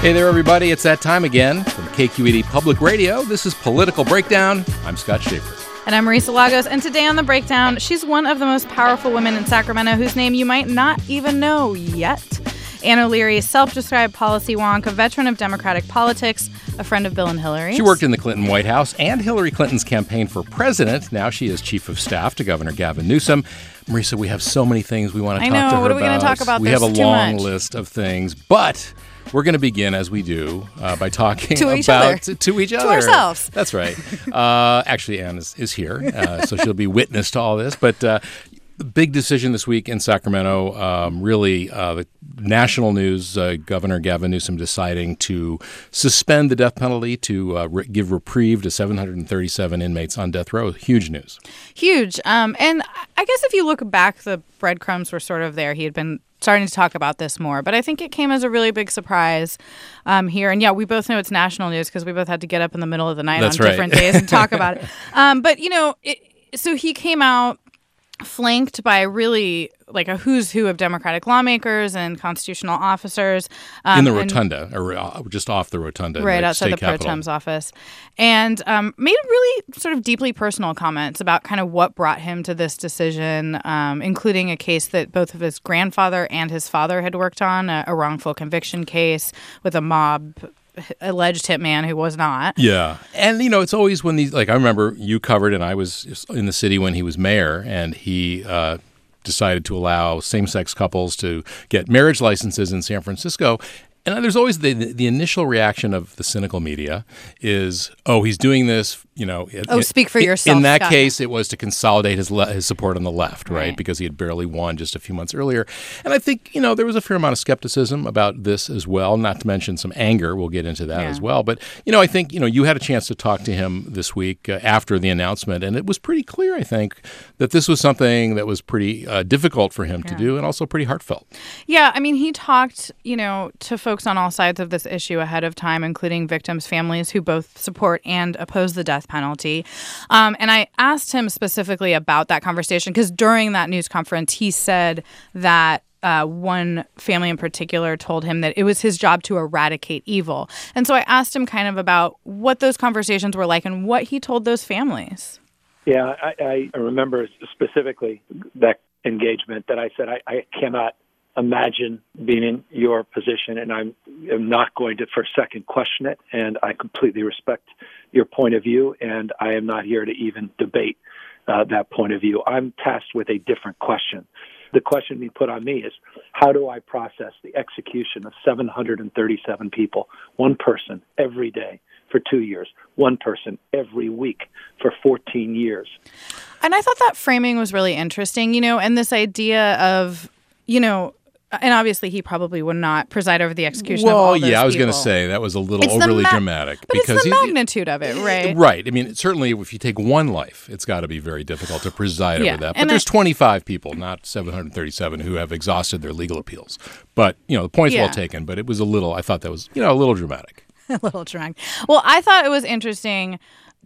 Hey there, everybody. It's that time again from KQED Public Radio. This is Political Breakdown. I'm Scott Shafer. And I'm Marisa Lagos. And today on The Breakdown, she's one of the most powerful women in Sacramento whose name you might not even know yet. Ann O'Leary, self described policy wonk, a veteran of Democratic politics, a friend of Bill and Hillary. She worked in the Clinton White House and Hillary Clinton's campaign for president. Now she is chief of staff to Governor Gavin Newsom. Marisa, we have so many things we want to I talk know. to her about. What are we gonna talk about? We have a long much. list of things, but we're going to begin as we do uh, by talking To each about other. to, to each To ourselves. That's right. Uh, actually, Ann is, is here, uh, so she'll be witness to all this. But uh, big decision this week in Sacramento. Um, really, uh, the national news: uh, Governor Gavin Newsom deciding to suspend the death penalty to uh, re- give reprieve to 737 inmates on death row. Huge news. Huge. Um, and I guess if you look back, the breadcrumbs were sort of there. He had been starting to talk about this more, but I think it came as a really big surprise um, here. And yeah, we both know it's national news because we both had to get up in the middle of the night That's on right. different days and talk about it. Um, but you know, it, so he came out flanked by really like a who's who of Democratic lawmakers and constitutional officers um, in the and- rotunda, or uh, just off the rotunda, right outside state the pro tem's office, and um, made really sort of deeply personal comments about kind of what brought him to this decision, um, including a case that both of his grandfather and his father had worked on, a, a wrongful conviction case with a mob alleged hitman who was not. Yeah. And, you know, it's always when these, like, I remember you covered, and I was in the city when he was mayor, and he uh, decided to allow same sex couples to get marriage licenses in San Francisco. And there's always the, the initial reaction of the cynical media is, oh, he's doing this, you know. it- Oh, it- speak for in- yourself, In that Scott. case, it was to consolidate his le- his support on the left, right? Right. Because he had barely won just a few months earlier. And I think, you know, there was a fair amount of skepticism about this as well, not to mention some anger. We'll get into that Yeah. as well. But, you know, I think, you know, you had a chance to talk to him this week uh, after the announcement, and it was pretty clear, I think, that this was something that was pretty uh, difficult for him to do and also pretty heartfelt. Yeah, I mean, he talked, you know, to folks on all sides of this issue ahead of time, including victims' families who both support and oppose the death penalty. Um, and I asked him specifically about that conversation because during that news conference, he said that. Uh, one family in particular told him that it was his job to eradicate evil. And so I asked him kind of about what those conversations were like and what he told those families. Yeah, I, I remember specifically that engagement that I said I, I cannot imagine being in your position, and I'm, I'm not going to for a second question it. And I completely respect your point of view, and I am not here to even debate uh, that point of view. I'm tasked with a different question. The question being put on me is how do I process the execution of 737 people, one person every day for two years, one person every week for 14 years? And I thought that framing was really interesting, you know, and this idea of, you know, Uh, and obviously he probably would not preside over the execution of Well, all those yeah, I was going to say that was a little It's overly ma- dramatic But it's the he- magnitude of it, right? Uh, right. I mean, certainly if you take one life, it's got to be very difficult to preside Yeah, over that. But and there's I- 25 people, not 737, who have exhausted their legal appeals. But, you know, the point's Yeah. well taken, but it was a little, I thought that was, you know, a little dramatic. a little drunk. Well, I thought it was interesting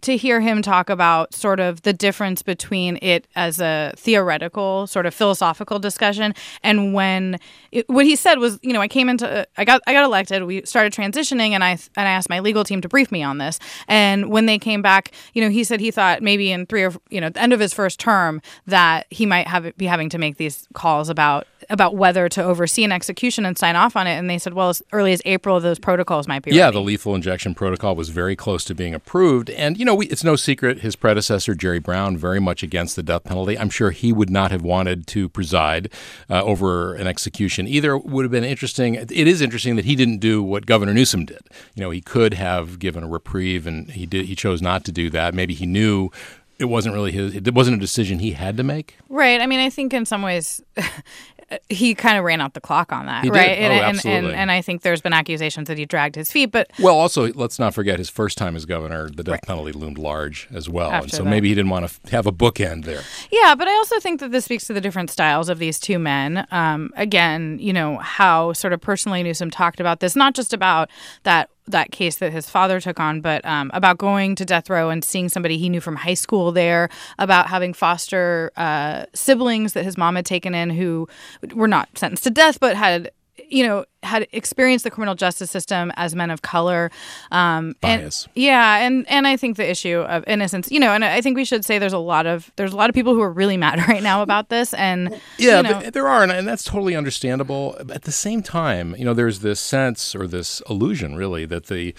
to hear him talk about sort of the difference between it as a theoretical, sort of philosophical discussion, and when it, what he said was, you know, I came into, I got, I got elected. We started transitioning, and I and I asked my legal team to brief me on this. And when they came back, you know, he said he thought maybe in three or you know, the end of his first term that he might have be having to make these calls about about whether to oversee an execution and sign off on it. And they said, well, as early as April, those protocols might be yeah, ready. the lethal injection protocol was very close to being approved. And, you know, we, it's no secret his predecessor, Jerry Brown, very much against the death penalty. I'm sure he would not have wanted to preside uh, over an execution either. It would have been interesting. It is interesting that he didn't do what Governor Newsom did. You know, he could have given a reprieve, and he did. He chose not to do that. Maybe he knew it wasn't really his it wasn't a decision he had to make right i mean i think in some ways he kind of ran out the clock on that He did. right Oh, and, and, absolutely. and and i think there's been accusations that he dragged his feet but well also let's not forget his first time as governor the death Right. penalty loomed large as well and so that. maybe he didn't want to have a bookend there Yeah, but I also think that this speaks to the different styles of these two men. Um, again, you know how sort of personally Newsom talked about this, not just about that that case that his father took on, but um, about going to death row and seeing somebody he knew from high school there, about having foster uh, siblings that his mom had taken in who were not sentenced to death, but had you know had experienced the criminal justice system as men of color um Bias. and yeah and and i think the issue of innocence you know and i think we should say there's a lot of there's a lot of people who are really mad right now about this and Yeah, you know, th- there are, and, and that's totally understandable. At the same time, you know, there's this sense or this illusion, really, that the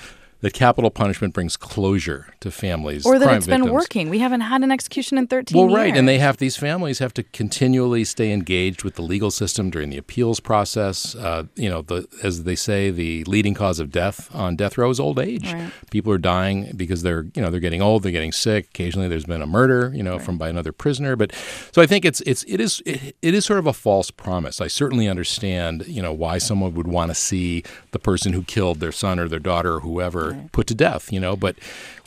that capital punishment brings closure to families or that it's been victims. working we haven't had an execution in 13 Well, years Well, right, and they have these families have to continually stay engaged with the legal system during the appeals process. Uh, you know, the as they say, the leading cause of death on death row is old age. Right. People are dying because they're you know they're getting old, they're getting sick. Occasionally, there's been a murder, you know, from by another prisoner. But so I think it's it's it is it, it is sort of a false promise. I certainly understand you know why someone would want to see the person who killed their son or their daughter or whoever put to death. You know, but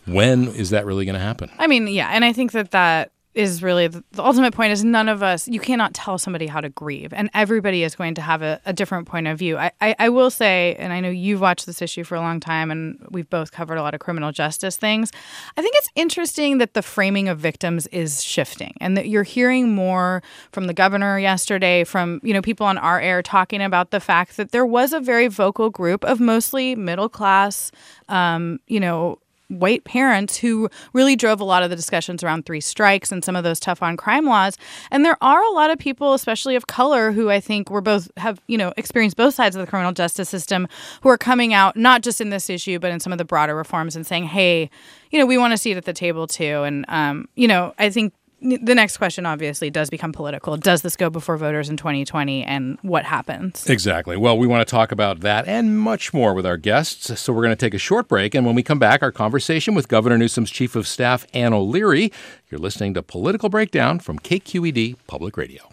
when is that really going to happen? I mean, yeah, and I think that that is really the, the ultimate point is none of us you cannot tell somebody how to grieve and everybody is going to have a, a different point of view. I, I, I will say and i know you've watched this issue for a long time and we've both covered a lot of criminal justice things i think it's interesting that the framing of victims is shifting and that you're hearing more from the governor yesterday from you know people on our air talking about the fact that there was a very vocal group of mostly middle class um, you know white parents who really drove a lot of the discussions around three strikes and some of those tough on crime laws. And there are a lot of people, especially of color, who I think were both have, you know, experienced both sides of the criminal justice system who are coming out, not just in this issue, but in some of the broader reforms and saying, hey, you know, we want to see it at the table too. And, um, you know, I think the next question obviously does become political. Does this go before voters in 2020 and what happens? Exactly. Well, we want to talk about that and much more with our guests. So we're going to take a short break. And when we come back, our conversation with Governor Newsom's Chief of Staff, Ann O'Leary. You're listening to Political Breakdown from KQED Public Radio.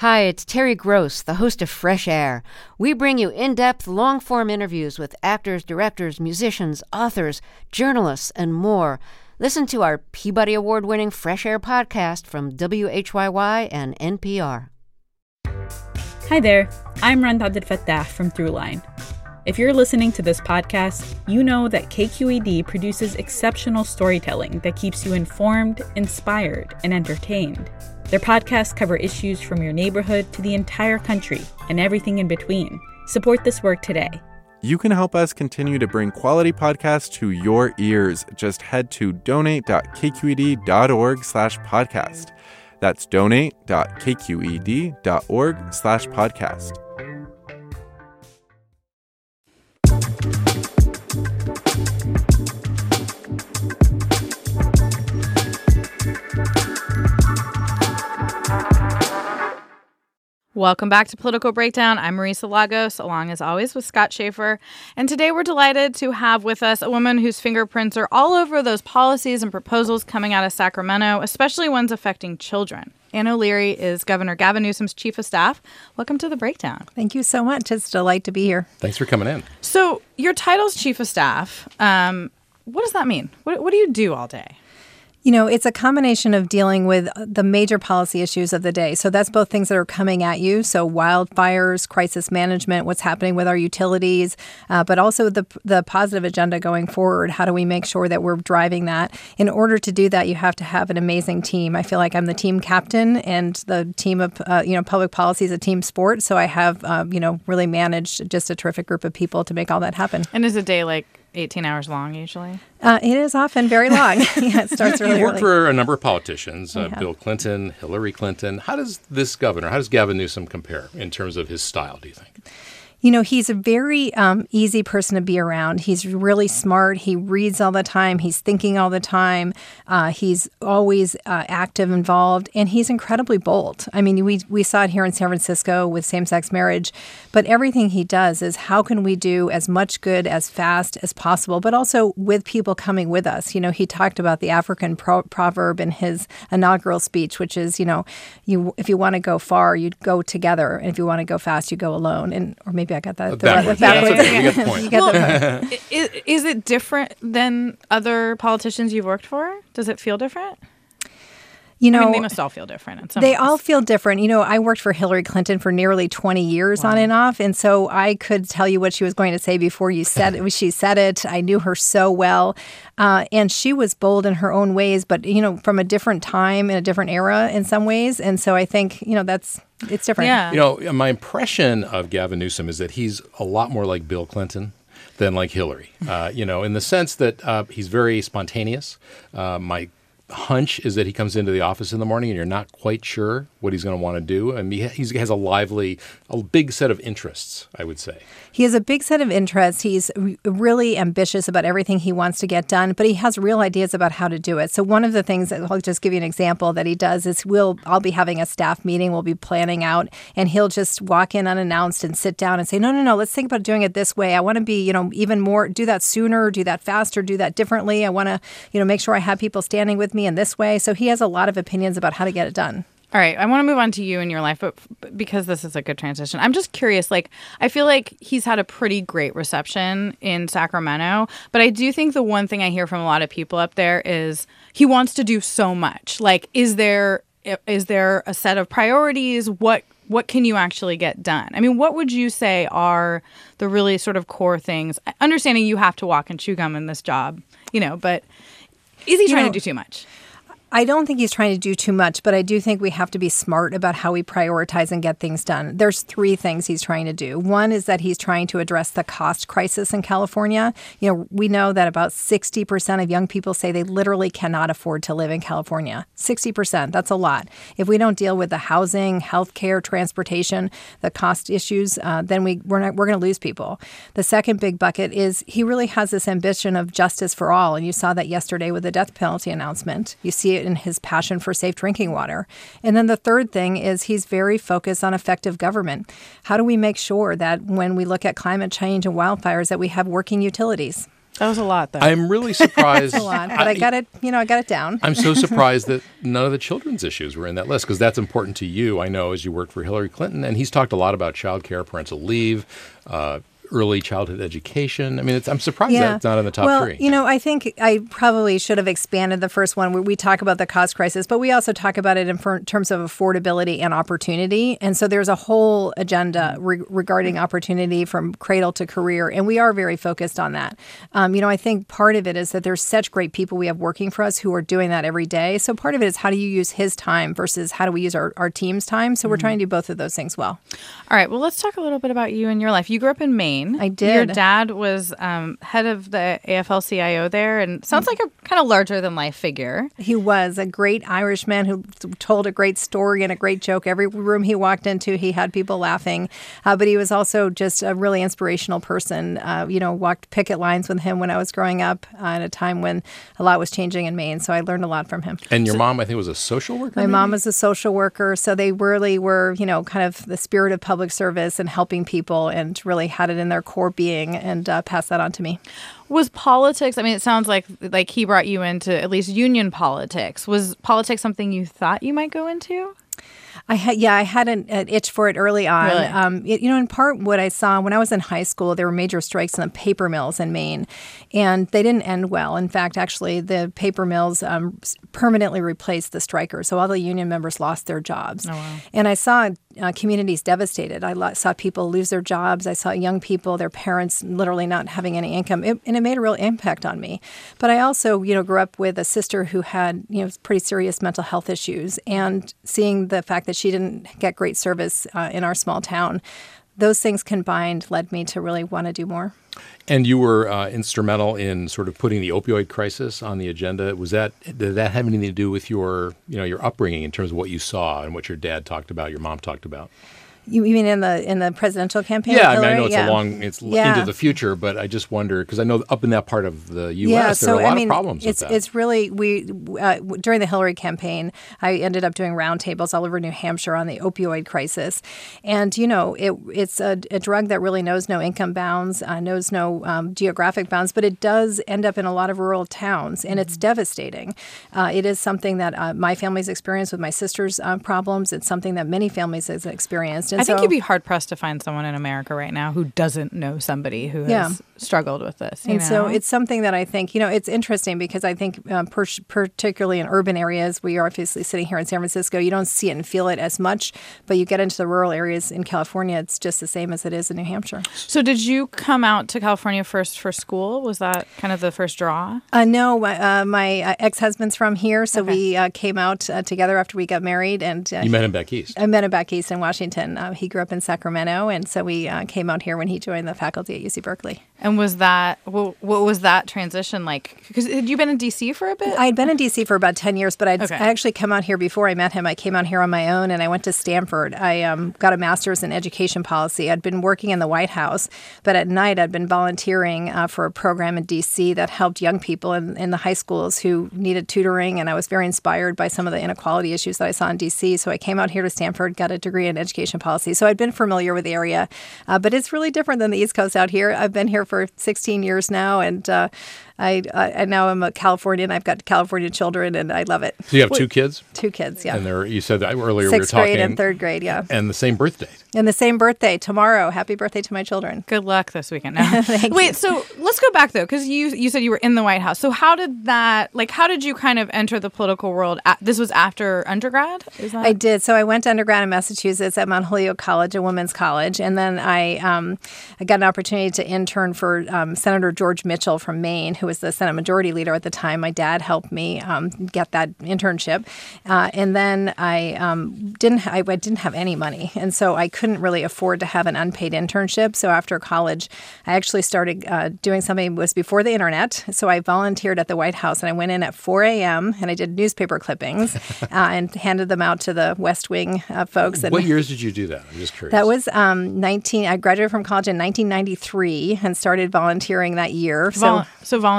Hi, it's Terry Gross, the host of Fresh Air. We bring you in depth, long form interviews with actors, directors, musicians, authors, journalists, and more. Listen to our Peabody Award winning Fresh Air podcast from WHYY and NPR. Hi there, I'm Rund Abdelfatah from Throughline. If you're listening to this podcast, you know that KQED produces exceptional storytelling that keeps you informed, inspired, and entertained. Their podcasts cover issues from your neighborhood to the entire country and everything in between. Support this work today. You can help us continue to bring quality podcasts to your ears. Just head to donate.kqed.org slash podcast. That's donate.kqed.org slash podcast. Welcome back to Political Breakdown. I'm Marisa Lagos, along as always with Scott Shafer. And today we're delighted to have with us a woman whose fingerprints are all over those policies and proposals coming out of Sacramento, especially ones affecting children. Ann O'Leary is Governor Gavin Newsom's chief of staff. Welcome to the breakdown. Thank you so much. It's a delight to be here. Thanks for coming in. So, your title's chief of staff. Um, what does that mean? What, what do you do all day? You know, it's a combination of dealing with the major policy issues of the day. So that's both things that are coming at you. So wildfires, crisis management, what's happening with our utilities, uh, but also the the positive agenda going forward. How do we make sure that we're driving that? In order to do that, you have to have an amazing team. I feel like I'm the team captain, and the team of uh, you know public policy is a team sport. So I have uh, you know really managed just a terrific group of people to make all that happen. And is a day like 18 hours long usually? Uh, it is often very long. yeah, it starts really you worked early. for a number of politicians, uh, have. Bill Clinton, Hillary Clinton. How does this governor, how does Gavin Newsom compare in terms of his style, do you think? You know, he's a very um, easy person to be around. He's really smart. He reads all the time. He's thinking all the time. Uh, he's always uh, active, involved, and he's incredibly bold. I mean, we, we saw it here in San Francisco with same sex marriage, but everything he does is how can we do as much good as fast as possible, but also with people coming with us. You know, he talked about the African pro- proverb in his inaugural speech, which is, you know, you if you want to go far, you go together, and if you want to go fast, you go alone. And or maybe I got that the- Backwards. the Yeah, that's backwards. okay. Get the point. You get the point. is, is it different than other politicians you've worked for? Does it feel different? You know, I mean, they must all feel different. In some They ways. all feel different. You know, I worked for Hillary Clinton for nearly 20 years on and off. And so I could tell you what she was going to say before you said it. She said it. I knew her so well. Uh, and she was bold in her own ways, but, you know, from a different time in a different era in some ways. And so I think, you know, that's, it's different. Yeah. You know, my impression of Gavin Newsom is that he's a lot more like Bill Clinton than like Hillary. Uh, you know, in the sense that uh, he's very spontaneous. Uh, my hunch is that he comes into the office in the morning and you're not quite sure what he's going to want to do. I mean, he has a lively, a big set of interests, I would say. He has a big set of interests. He's re- really ambitious about everything he wants to get done, but he has real ideas about how to do it. So one of the things that I'll just give you an example that he does is we'll I'll be having a staff meeting, we'll be planning out, and he'll just walk in unannounced and sit down and say, "No, no, no, let's think about doing it this way. I want to be, you know, even more do that sooner, do that faster, do that differently. I want to, you know, make sure I have people standing with me in this way." So he has a lot of opinions about how to get it done. All right, I want to move on to you and your life, but because this is a good transition, I'm just curious. Like, I feel like he's had a pretty great reception in Sacramento, but I do think the one thing I hear from a lot of people up there is he wants to do so much. Like, is there is there a set of priorities? What what can you actually get done? I mean, what would you say are the really sort of core things? Understanding you have to walk and chew gum in this job, you know, but is he You trying know, to do too much? I don't think he's trying to do too much, but I do think we have to be smart about how we prioritize and get things done. There's three things he's trying to do. One is that he's trying to address the cost crisis in California. You know, we know that about 60% of young people say they literally cannot afford to live in California. 60%, that's a lot. If we don't deal with the housing, healthcare, transportation, the cost issues, uh, then we, we're, not, we're going to lose people. The second big bucket is he really has this ambition of justice for all. And you saw that yesterday with the death penalty announcement. You see it in his passion for safe drinking water. And then the third thing is he's very focused on effective government. How do we make sure that when we look at climate change and wildfires that we have working utilities? That was a lot, though. I'm really surprised. A lot, but I, got it, you know, I got it down. I'm so surprised that none of the children's issues were in that list because that's important to you. I know as you worked for Hillary Clinton, and he's talked a lot about child care, parental leave, uh, early childhood education. I mean, it's, I'm surprised that's not in the top well, three. you know, I think I probably should have expanded the first one where we talk about the cost crisis, but we also talk about it in fer- terms of affordability and opportunity. And so there's a whole agenda re- regarding opportunity from cradle to career, and we are very focused on that. Um, you know, I think part of it is that there's such great people we have working for us who are doing that every day. So part of it is how do you use his time versus how do we use our, our team's time. So we're trying to do both of those things well. All right. Well, let's talk a little bit about you and your life. You grew up in Maine. I did. Your dad was um, head of the AFL-CIO there, and sounds like a kind of larger than life figure. He was a great Irishman who told a great story and a great joke. Every room he walked into, he had people laughing. Uh, but he was also just a really inspirational person. Uh, you know, walked picket lines with him when I was growing up uh, at a time when a lot was changing in Maine. So I learned a lot from him. and your mom, I think, was a social worker. My maybe? mom was a social worker, so they really were, you know, kind of the spirit of public service and helping people, and really had it in their core being, and uh, passed that on to me. Was politics? I mean, it sounds like like he brought you into at least union politics. Was politics something you thought you might go into? I had, yeah, I had an, an itch for it early on. Really? Um, it- you know, in part, what I saw when I was in high school, there were major strikes in the paper mills in Maine, and they didn't end well. In fact, actually, the paper mills um, permanently replaced the strikers, so all the union members lost their jobs. And I saw uh, communities devastated. I saw people lose their jobs. I saw young people, their parents, literally not having any income, it, and it made a real impact on me. But I also, you know, grew up with a sister who had, you know, pretty serious mental health issues, and seeing the fact that she didn't get great service uh, in our small town, those things combined led me to really want to do more. And you were uh, instrumental in sort of putting the opioid crisis on the agenda. Was that did that have anything to do with your you know your upbringing in terms of what you saw and what your dad talked about, your mom talked about? You, you mean in the in the presidential campaign? Yeah, I mean I know it's Yeah. a long it's Yeah. into the future, but I just wonder because I know up in that part of the U.S. Yeah, there so are a lot I mean, of problems it's with that. it's really we uh, during the Hillary campaign, I ended up doing roundtables all over New Hampshire on the opioid crisis, and you know it it's a, a drug that really knows no income bounds, uh, knows no um, geographic bounds, but it does end up in a lot of rural towns, and Mm-hmm. it's devastating. Uh, it is something that uh, my family's experienced with my sister's uh, problems. It's something that many families has experienced. And I think so, you'd be hard pressed to find someone in America right now who doesn't know somebody who has struggled with this. you And so it's something that I think, you know, it's interesting because I think, um, per- particularly in urban areas, we are obviously sitting here in San Francisco, you don't see it and feel it as much, but you get into the rural areas in California, it's just the same as it is in New Hampshire. So did you come out to California first for school? Was that kind of the first draw? Uh, no, my, uh, my uh, ex husband's from here, so we uh, came out uh, together after we got married. And uh, you met him back east. I met him back east in Washington. He grew up in Sacramento, and so we uh, came out here when he joined the faculty at UC Berkeley. And was that what, what was that transition like? Because had you been in DC for a bit? I'd been in DC for about 10 years, but I'd Okay. I actually come out here before I met him. I came out here on my own and I went to Stanford. I um, got a master's in education policy. I'd been working in the White House, but at night I'd been volunteering uh, for a program in DC that helped young people in, in the high schools who needed tutoring. And I was very inspired by some of the inequality issues that I saw in DC. So I came out here to Stanford, got a degree in education policy. So I'd been familiar with the area, uh, but it's really different than the East Coast out here. I've been here for 16 years now, and uh, I, I, I now I'm a Californian. I've got California children, and I love it. So you have two kids, Two kids, yeah. and they're you said that earlier we were Sixth talking grade and third grade, yeah. and the same birthday. And the same birthday tomorrow. Happy birthday to my children. Good luck this weekend. Now. Wait, so let's go back though, because you you said you were in the White House. So how did that like? How did you kind of enter the political world? At, this was after undergrad. Is that I did. So I went to undergrad in Massachusetts at Mount Holyoke College, a women's college, and then I um, I got an opportunity to intern for um, Senator George Mitchell from Maine, who was the Senate Majority Leader at the time. My dad helped me um, get that internship, uh, and then I um, didn't I, I didn't have any money, and so I couldn't really afford to have an unpaid internship. So after college, I actually started uh, doing something. It was before the internet, so I volunteered at the White House, and I went in at 4 a.m. and I did newspaper clippings uh, and handed them out to the West Wing uh, folks. And What years did you do that? I'm just curious. that was um, 19. I graduated from college in 1993 and started volunteering that year. Vol- so. so volunteering?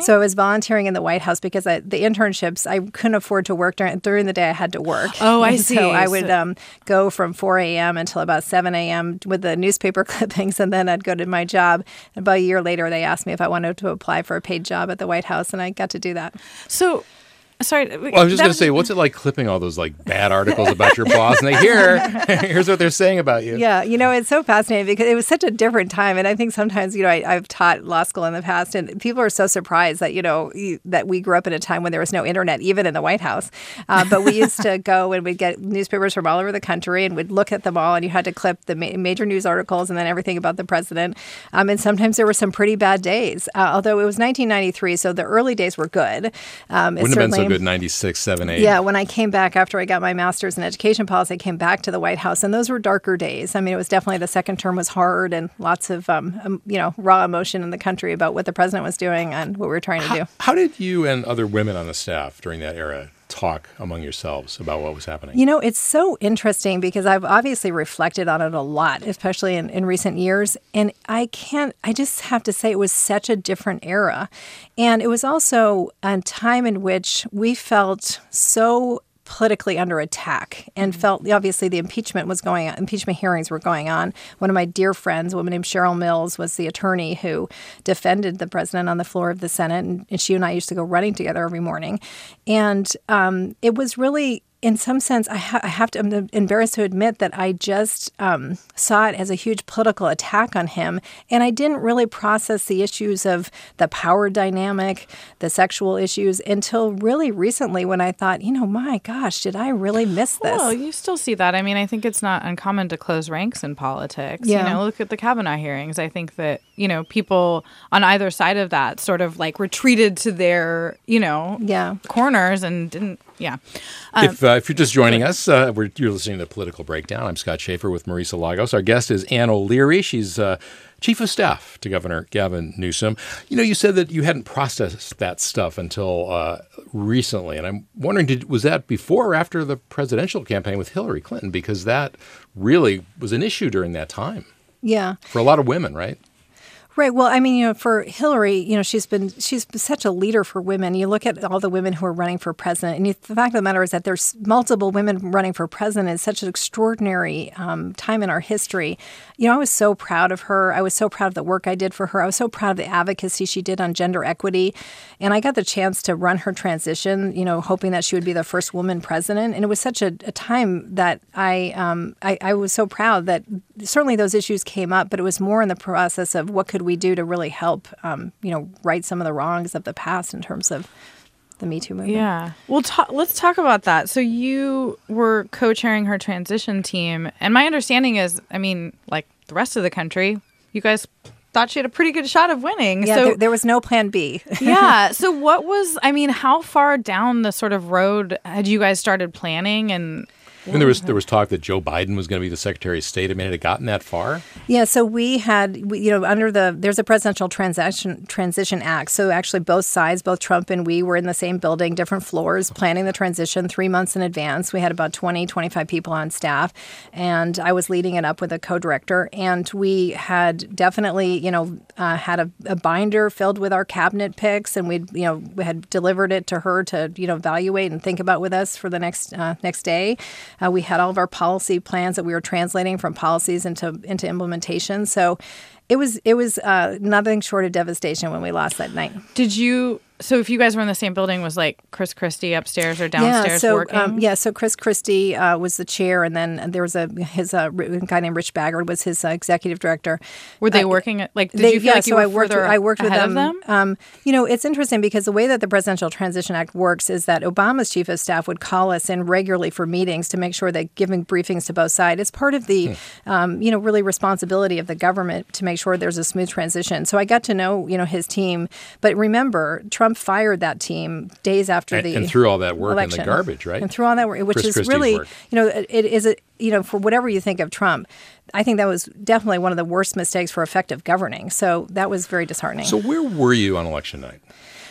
So I was volunteering in the White House because I, the internships I couldn't afford to work during during the day. I had to work. Oh, I see. So I would So- um, go from 4 a.m. until about 7 a.m. with the newspaper clippings, and then I'd go to my job. About a year later, they asked me if I wanted to apply for a paid job at the White House, and I got to do that. so sorry. Well, I was just going to say, what's it like clipping all those like bad articles about your boss? And they hear, here's what they're saying about you. Yeah, you know, it's so fascinating because it was such a different time. And I think sometimes, you know, I, I've taught law school in the past, and people are so surprised that, you know, you, that we grew up in a time when there was no internet, even in the White House. Uh, but we used to go and we'd get newspapers from all over the country and we'd look at them all, and you had to clip the ma- major news articles and then everything about the president. Um, and sometimes there were some pretty bad days, uh, although it was 1993, so the early days were good. Um, it Wouldn't have been so certainly- good 96, 7, 8. yeah, when I came back after I got my master's in education policy, I came back to the White House, and those were darker days. I mean, it was definitely the second term was hard, and lots of um, um, you know raw emotion in the country about what the president was doing and what we were trying to do. How did you and other women on the staff during that era talk among yourselves about what was happening? You know, it's so interesting because I've obviously reflected on it a lot, especially in, in recent years. And I can't, I just have to say it was such a different era. And it was also a time in which we felt so politically under attack and felt obviously the impeachment was going on impeachment hearings were going on. One of my dear friends a woman named cheryl mills was the attorney who defended the president on the floor of the senate and, and she and i used to go running together every morning. And um, it was really in some sense, I, ha- I, have to, I'm embarrassed to admit that I just um, saw it as a huge political attack on him. And I didn't really process the issues of the power dynamic, the sexual issues until really recently when I thought, you know, my gosh, did I really miss this? Well, you still see that. I mean, I think it's not uncommon to close ranks in politics. Yeah. You know, look at the Kavanaugh hearings. I think that, you know, people on either side of that sort of like retreated to their, you know, yeah. corners and didn't yeah. Um, if, uh, if you're just joining us, uh, you're listening to Political Breakdown. I'm Scott Shafer with Marisa Lagos. Our guest is Ann O'Leary. She's uh, chief of staff to Governor Gavin Newsom. You know, you said that you hadn't processed that stuff until uh, recently, and I'm wondering, did, was that before or after the presidential campaign with Hillary Clinton? Because that really was an issue during that time. Yeah. For a lot of women, right? Right. Well, I mean, you know, for Hillary, you know, she's been she's such a leader for women. You look at all the women who are running for president, and you, the fact of the matter is that there's multiple women running for president. It's such an extraordinary um, time in our history. You know, I was so proud of her. I was so proud of the work I did for her. I was so proud of the advocacy she did on gender equity, and I got the chance to run her transition. You know, hoping that she would be the first woman president, and it was such a, a time that I, um, I I was so proud that certainly those issues came up, but it was more in the process of what could we do to really help, um, you know, right some of the wrongs of the past in terms of the Me Too movement. Yeah. Well, ta- let's talk about that. So you were co-chairing her transition team, and my understanding is, I mean, like the rest of the country, you guys thought she had a pretty good shot of winning. Yeah, so there, there was no plan B. yeah. So what was? I mean, how far down the sort of road had you guys started planning and? And there was there was talk that Joe Biden was going to be the Secretary of State. I mean, had it gotten that far? Yeah. So we had, we, you know, under the there's a presidential transaction transition act. So actually, both sides, both Trump and we, were in the same building, different floors, planning the transition three months in advance. We had about 20, 25 people on staff, and I was leading it up with a co-director. And we had definitely, you know, uh, had a, a binder filled with our cabinet picks, and we'd, you know, we had delivered it to her to, you know, evaluate and think about with us for the next uh, next day. Uh, we had all of our policy plans that we were translating from policies into into implementation. So it was it was uh, nothing short of devastation when we lost that night. Did you so if you guys were in the same building, was like Chris Christie upstairs or downstairs yeah, so, working? Um, yeah, so Chris Christie uh, was the chair, and then there was a his uh, guy named Rich Bagger was his uh, executive director. Were they uh, working at like? Did they, you feel yeah, like you so were I worked. further With, I worked with ahead them. of them? Um, you know, it's interesting because the way that the Presidential Transition Act works is that Obama's chief of staff would call us in regularly for meetings to make sure that giving briefings to both sides is part of the, Hmm. um, you know, really responsibility of the government to make sure there's a smooth transition. So I got to know, you know, his team. But remember, Trump fired that team days after And- the and threw all that work in the garbage, right? And threw all that work, which Chris is Christie's really, work. you know, it, it is a you know for whatever you think of Trump, I think that was definitely one of the worst mistakes for effective governing. So that was very disheartening. So where were you on election night?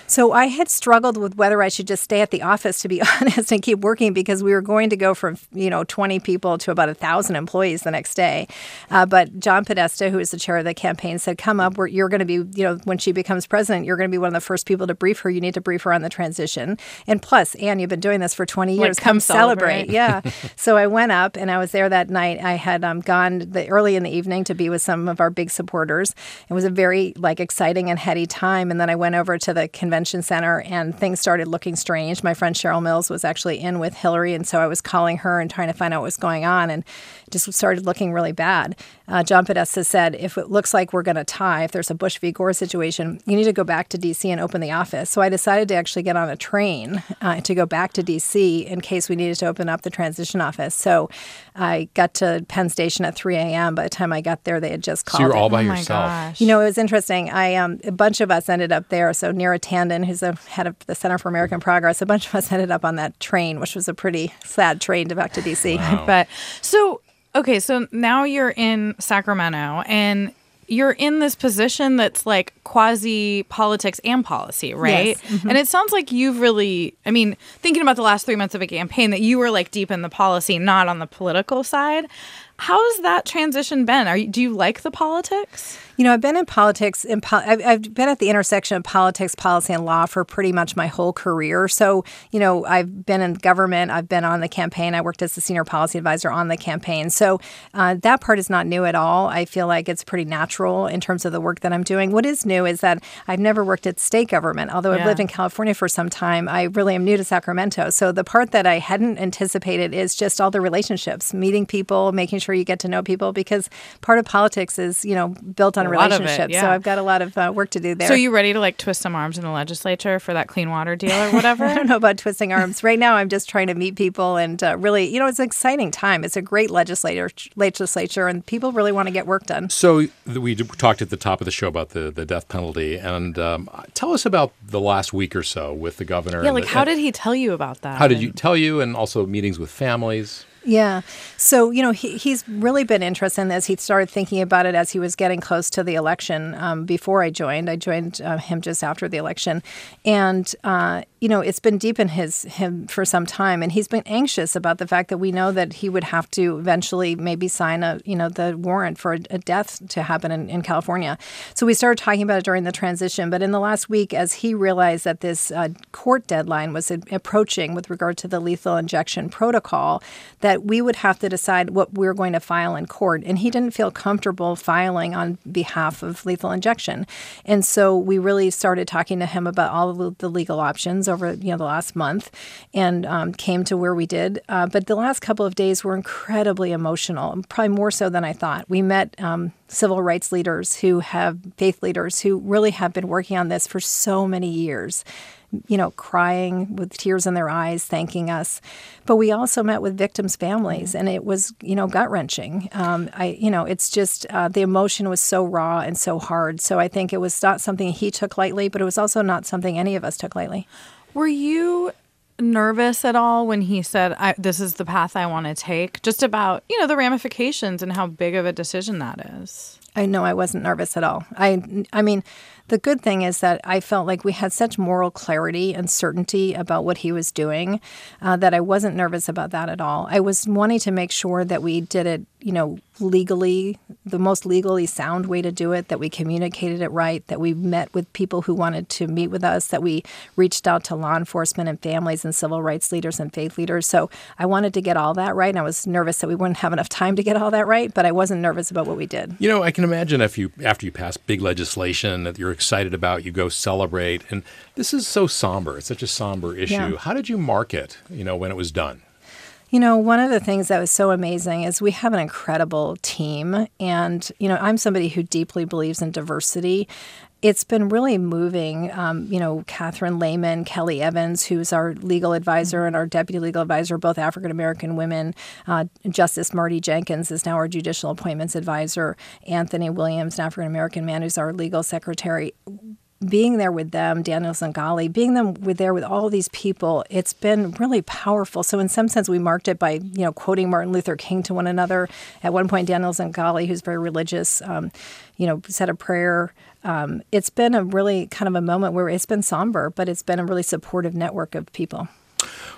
So I had struggled with whether I should just stay at the office, to be honest, and keep working because we were going to go from you know 20 people to about a thousand employees the next day. Uh, but John Podesta, who is the chair of the campaign, said, "Come up. You're going to be, you know, when she becomes president, you're going to be one of the first people to brief her. You need to brief her on the transition. And plus, Ann, you've been doing this for 20 Like, years. come celebrate. yeah. so I went up and I was there that night. I had um, gone the, early in the evening to be with some of our big supporters. It was a very like exciting and heady time. And then I went over to the convention center and things started looking strange. My friend Cheryl Mills was actually in with Hillary, and so I was calling her and trying to find out what was going on, and just started looking really bad. Uh, John Podesta said, if it looks like we're going to tie, if there's a Bush v. Gore situation, you need to go back to D.C. and open the office. So I decided to actually get on a train uh, to go back to D.C. in case we needed to open up the transition office. So I got to Penn Station at 3 a.m. By the time I got there, they had just So called. you were all it. by oh my yourself. gosh. You know, it was interesting. I um, a bunch of us ended up there. So Neera Tandon, who's the head of the Center for American Progress, a bunch of us ended up on that train, which was a pretty sad train to back to DC. But so okay, so now you're in Sacramento and you're in this position that's like quasi politics and policy, right? Yes. Mm-hmm. And it sounds like you've really, I mean, thinking about the last three months of a campaign, that you were like deep in the policy, not on the political side. How's that transition been? Are you, do you like the politics? You know, I've been in politics. In po- I've, I've been at the intersection of politics, policy, and law for pretty much my whole career. So, you know, I've been in government. I've been on the campaign. I worked as the senior policy advisor on the campaign. So uh, that part is not new at all. I feel like it's pretty natural in terms of the work that I'm doing. What is new is that I've never worked at state government. Although I've lived in California for some time, I really am new to Sacramento. So the part that I hadn't anticipated is just all the relationships, meeting people, making sure you get to know people, because part of politics is, you know, built on A lot of it, relationships. So. I've got a lot of uh, work to do there. So you ready to like twist some arms in the legislature for that clean water deal or whatever? I don't know about twisting arms. Right now, I'm just trying to meet people and uh, really, you know, it's an exciting time. It's a great legislator legislature, and people really want to get work done. So we talked at the top of the show about the, the death penalty, and um, tell us about the last week or so with the governor. yeah, like the- how did he tell you about that? how did you tell you, and also meetings with families. Yeah. So, you know, he, he's really been interested in this. He started thinking about it as he was getting close to the election um, before I joined. I joined uh, him just after the election. And, uh, you know, it's been deep in his him for some time. And he's been anxious about the fact that we know that he would have to eventually maybe sign a, you know, the warrant for a, a death to happen in, in California. So we started talking about it during the transition. But in the last week, as he realized that this uh, court deadline was approaching with regard to the lethal injection protocol, that we would have to decide what we're going to file in court. And he didn't feel comfortable filing on behalf of lethal injection. And so we really started talking to him about all of the- the legal options over you know the last month and um, came to where we did. Uh, but the last couple of days were incredibly emotional, probably more so than I thought. We met um, civil rights leaders who have faith leaders who really have been working on this for so many years you know, crying with tears in their eyes, thanking us. But we also met with victims' families, and it was, you know, gut wrenching. Um, I, you know, it's just uh, the emotion was so raw and so hard. So I think it was not something he took lightly, but it was also not something any of us took lightly. Were you nervous at all when he said, I, "This is the path I want to take"? Just about you know the ramifications and how big of a decision that is. I know I wasn't nervous at all. I, I mean, the good thing is that I felt like we had such moral clarity and certainty about what he was doing uh, that I wasn't nervous about that at all. I was wanting to make sure that we did it, you know, legally, the most legally sound way to do it, that we communicated it right, that we met with people who wanted to meet with us, that we reached out to law enforcement and families and civil rights leaders and faith leaders. So I wanted to get all that right. And I was nervous that we wouldn't have enough time to get all that right, but I wasn't nervous about what we did. You know, I can imagine if you after you pass big legislation that you're excited about, you go celebrate, and this is so somber. It's such a somber issue. Yeah. How did you mark it? You know, when it was done. You know, one of the things that was so amazing is we have an incredible team. And, you know, I'm somebody who deeply believes in diversity. It's been really moving. Um, you know, Catherine Lhamon, Kelli Evans, who's our legal advisor, and our deputy legal advisor, both African American women. Uh, Justice Marty Jenkins is now our judicial appointments advisor. Anthony Williams, an African American man who's our legal secretary being there with them, Daniel Zingale, being them with there with all these people, it's been really powerful. So in some sense, we marked it by you know quoting Martin Luther King to one another. At one point, Daniel Zingale, who's very religious, um, you know, said a prayer. Um, it's been a really kind of a moment where it's been somber, but it's been a really supportive network of people.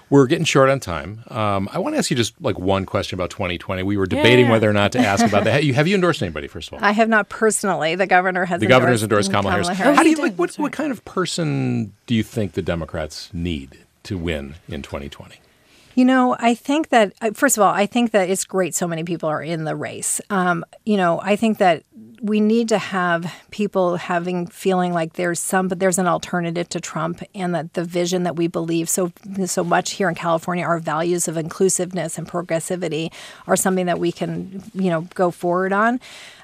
We're getting short on time. Um, I want to ask you just like one question about 2020. We were debating yeah. whether or not to ask about that. Have you endorsed anybody, first of all? I have not personally. The governor has. the governor's endorsed Kamala, Harris. Harris. How do you like? What, what kind of person do you think the Democrats need to win in 2020? You know, I think that uh, first of all, I think that it's great so many people are in the race. Um, you know, I think that we need to have people having feeling like there's some, but there's an alternative to Trump, and that the vision that we believe so so much here in California, our values of inclusiveness and progressivity, are something that we can you know go forward on.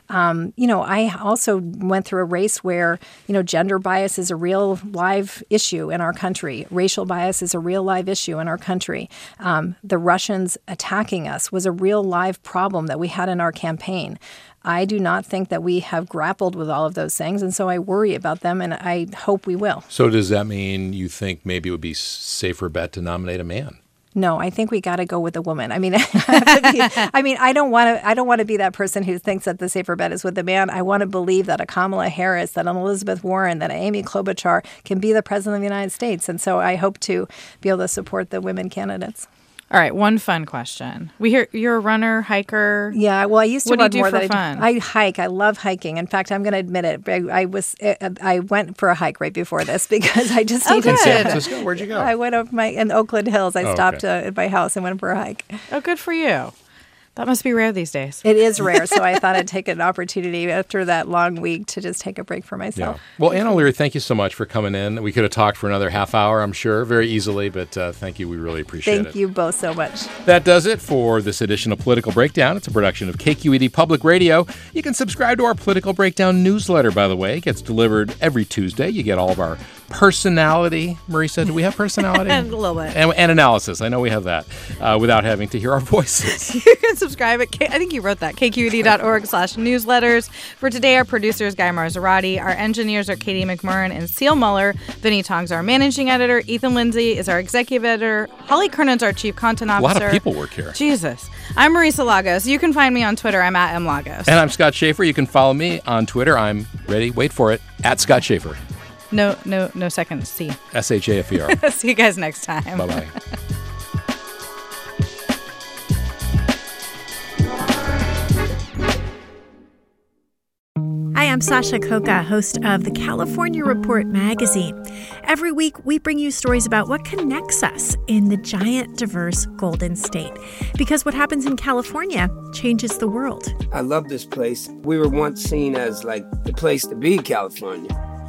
Um, you know, I also went through a race where, you know, gender bias is a real live issue in our country. Racial bias is a real live issue in our country. Um, the Russians attacking us was a real live problem that we had in our campaign. I do not think that we have grappled with all of those things, and so I worry about them, and I hope we will. So does that mean you think maybe it would be safer bet to nominate a man? No, I think we got to go with a woman. I mean, I mean, I don't want to. I don't want to be that person who thinks that the safer bet is with a man. I want to believe that a Kamala Harris, that an Elizabeth Warren, that an Amy Klobuchar can be the president of the United States, and so I hope to be able to support the women candidates. All right, one fun question. We hear you're a runner, hiker. Yeah, well, I used to What do you do more for than fun? I. I hike. I love hiking. In fact, I'm going to admit it. I, I was uh, I went for a hike right before this because I just Oh, needed good. to. San Francisco? Where'd you go? I went up my in Oakland Hills. I Oh, stopped okay. uh, at my house and went for a hike. Oh, good for you. That must be rare these days. It is rare, so I thought I'd take an opportunity after that long week to just take a break for myself. Yeah. myself. Well, Ann O'Leary, thank you so much for coming in. We could have talked for another half hour, I'm sure, very easily, but uh, thank you. We really appreciate Thank it. Thank you both so much. That does it for this edition of Political Breakdown. It's a production of KQED Public Radio. You can subscribe to our Political Breakdown newsletter, by the way. It gets delivered every Tuesday. You get all of our personality. Marisa, do we have personality? a little bit. and, and analysis. I know we have that uh, without having to hear our voices. you can subscribe at, K- I think you wrote that, kqed.org slash newsletters. For today, our producer is Guy Marzorati. Our engineers are Katie McMurran and Seal Muller. Vinnee Tong's our managing editor. Ethan Lindsey is our executive editor. Holly Kernan's our chief content officer. a lot of people work here. Jesus. I'm Marisa Lagos. You can find me on Twitter. I'm at mlagos. And I'm Scott Shafer. You can follow me on Twitter. I'm ready. Wait for it. At Scott Shafer. No, no, no second C. S H A F E R. See you guys next time. Bye bye. Hi, I'm Sasha Khokha, host of the California Report magazine. Every week, we bring you stories about what connects us in the giant, diverse Golden State. Because what happens in California changes the world. I love this place. We were once seen as like the place to be, California.